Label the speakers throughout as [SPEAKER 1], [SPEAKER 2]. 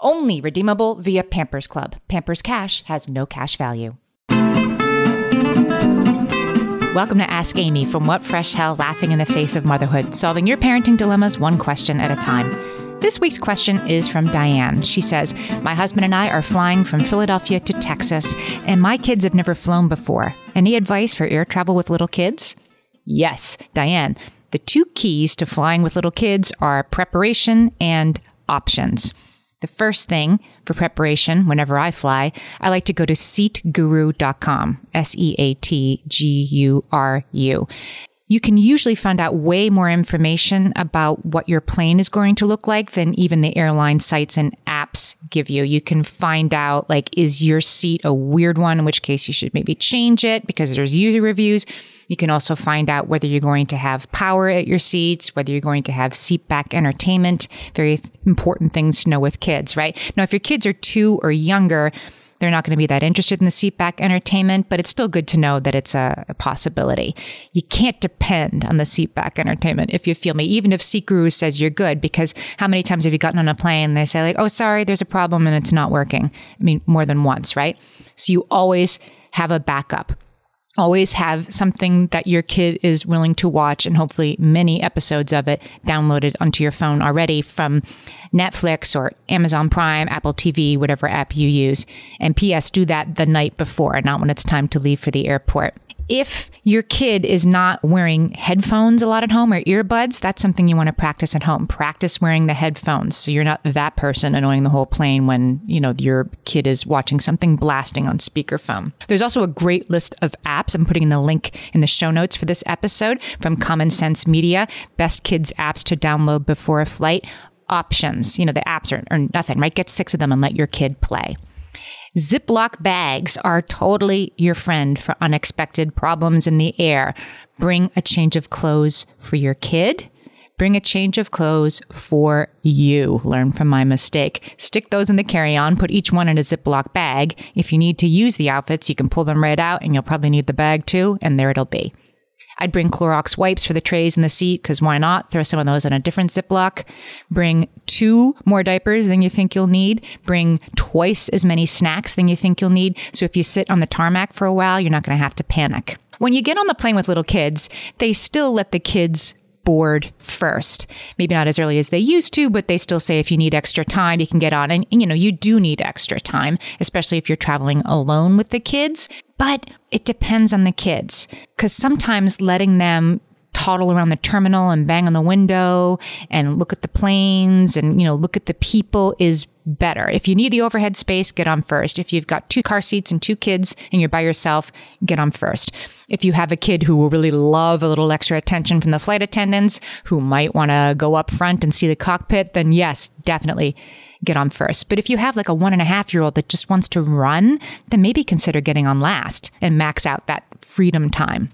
[SPEAKER 1] Only redeemable via Pampers Club. Pampers Cash has no cash value. Welcome to Ask Amy from What Fresh Hell Laughing in the Face of Motherhood, solving your parenting dilemmas one question at a time. This week's question is from Diane. She says, My husband and I are flying from Philadelphia to Texas, and my kids have never flown before. Any advice for air travel with little kids? Yes, Diane. The two keys to flying with little kids are preparation and options. The first thing for preparation, whenever I fly, I like to go to seatguru.com, S E A T G U R U. You can usually find out way more information about what your plane is going to look like than even the airline sites and apps give you. You can find out, like, is your seat a weird one? In which case you should maybe change it because there's user reviews. You can also find out whether you're going to have power at your seats, whether you're going to have seat back entertainment. Very important things to know with kids, right? Now, if your kids are two or younger, they're not going to be that interested in the seat back entertainment, but it's still good to know that it's a, a, possibility. You can't depend on the seat back entertainment if you feel me, even if Seat Guru says you're good, because how many times have you gotten on a plane and they say like, oh, sorry, there's a problem and it's not working? I mean, more than once, right? So you always have a backup always have something that your kid is willing to watch and hopefully many episodes of it downloaded onto your phone already from Netflix or Amazon Prime, Apple TV, whatever app you use. And PS, do that the night before, not when it's time to leave for the airport if your kid is not wearing headphones a lot at home or earbuds, that's something you want to practice at home. Practice wearing the headphones so you're not that person annoying the whole plane when, you know, your kid is watching something blasting on speakerphone. There's also a great list of apps. I'm putting in the link in the show notes for this episode from Common Sense Media, best kids apps to download before a flight. Options, you know, the apps are, are nothing, right? Get six of them and let your kid play. Ziploc bags are totally your friend for unexpected problems in the air. Bring a change of clothes for your kid. Bring a change of clothes for you. Learn from my mistake. Stick those in the carry on, put each one in a Ziploc bag. If you need to use the outfits, you can pull them right out and you'll probably need the bag too, and there it'll be. I'd bring Clorox wipes for the trays in the seat because why not? Throw some of those in a different Ziploc. Bring two more diapers than you think you'll need. Bring twice as many snacks than you think you'll need. So if you sit on the tarmac for a while, you're not going to have to panic. When you get on the plane with little kids, they still let the kids board first. Maybe not as early as they used to, but they still say if you need extra time, you can get on. And, you know, you do need extra time, especially if you're traveling alone with the kids. But it depends on the kids because sometimes letting them toddle around the terminal and bang on the window and look at the planes and, you know, look at the people is better. If you need the overhead space, get on first. If you've got two car seats and two kids and you're by yourself, get on first. If you have a kid who will really love a little extra attention from the flight attendants, who might want to go up front and see the cockpit, then yes, definitely get on first. But if you have like a one and a half year old that just wants to run, then maybe consider getting on last and max out that freedom time.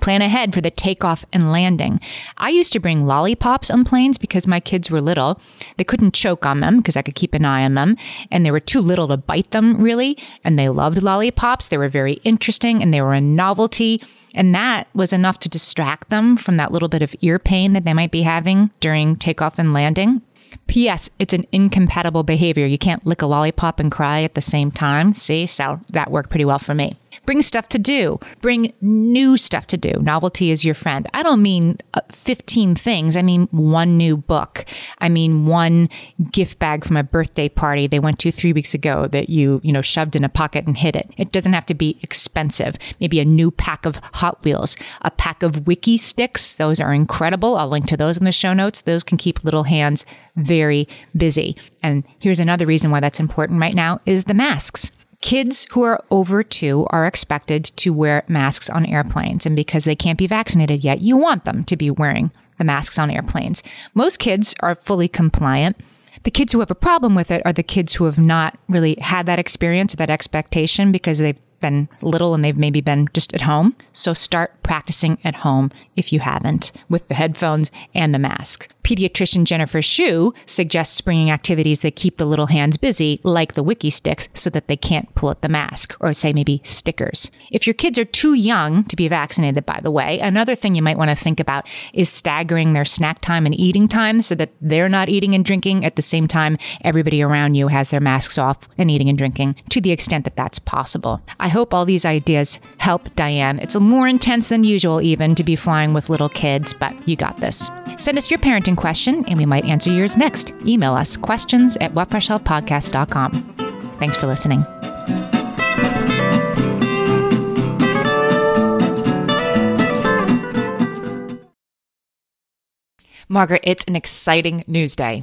[SPEAKER 1] Plan ahead for the takeoff and landing. I used to bring lollipops on planes because my kids were little. They couldn't choke on them because I could keep an eye on them, and they were too little to bite them really. And they loved lollipops. They were very interesting and they were a novelty. And that was enough to distract them from that little bit of ear pain that they might be having during takeoff and landing. P.S. It's an incompatible behavior. You can't lick a lollipop and cry at the same time. See, so that worked pretty well for me. Bring stuff to do. Bring new stuff to do. Novelty is your friend. I don't mean uh, 15 things. I mean one new book. I mean one gift bag from a birthday party they went to three weeks ago that you, you know, shoved in a pocket and hid it. It doesn't have to be expensive. Maybe a new pack of Hot Wheels, a pack of Wikki Stix. Those are incredible. I'll link to those in the show notes. Those can keep little hands very busy. And here's another reason why that's important right now is the masks. Kids who are over two are expected to wear masks on airplanes. And because they can't be vaccinated yet, you want them to be wearing the masks on airplanes. Most kids are fully compliant. The kids who have a problem with it are the kids who have not really had that experience, or that expectation, because they've been little and they've maybe been just at home. So start practicing at home if you haven't with the headphones and the mask. Pediatrician Jennifer Shu suggests bringing activities that keep the little hands busy, like the Wikki Stix, so that they can't pull at the mask, or say maybe stickers. If your kids are too young to be vaccinated, by the way, another thing you might want to think about is staggering their snack time and eating time so that they're not eating and drinking at the same time everybody around you has their masks off and eating and drinking to the extent that that's possible. I hope all these ideas help Diane. It's more intense than usual, even to be flying with little kids, but you got this. Send us your parenting question, and we might answer yours next. Email us questions at whatfreshhellpodcast.com. Thanks for listening. Margaret, it's an exciting news day.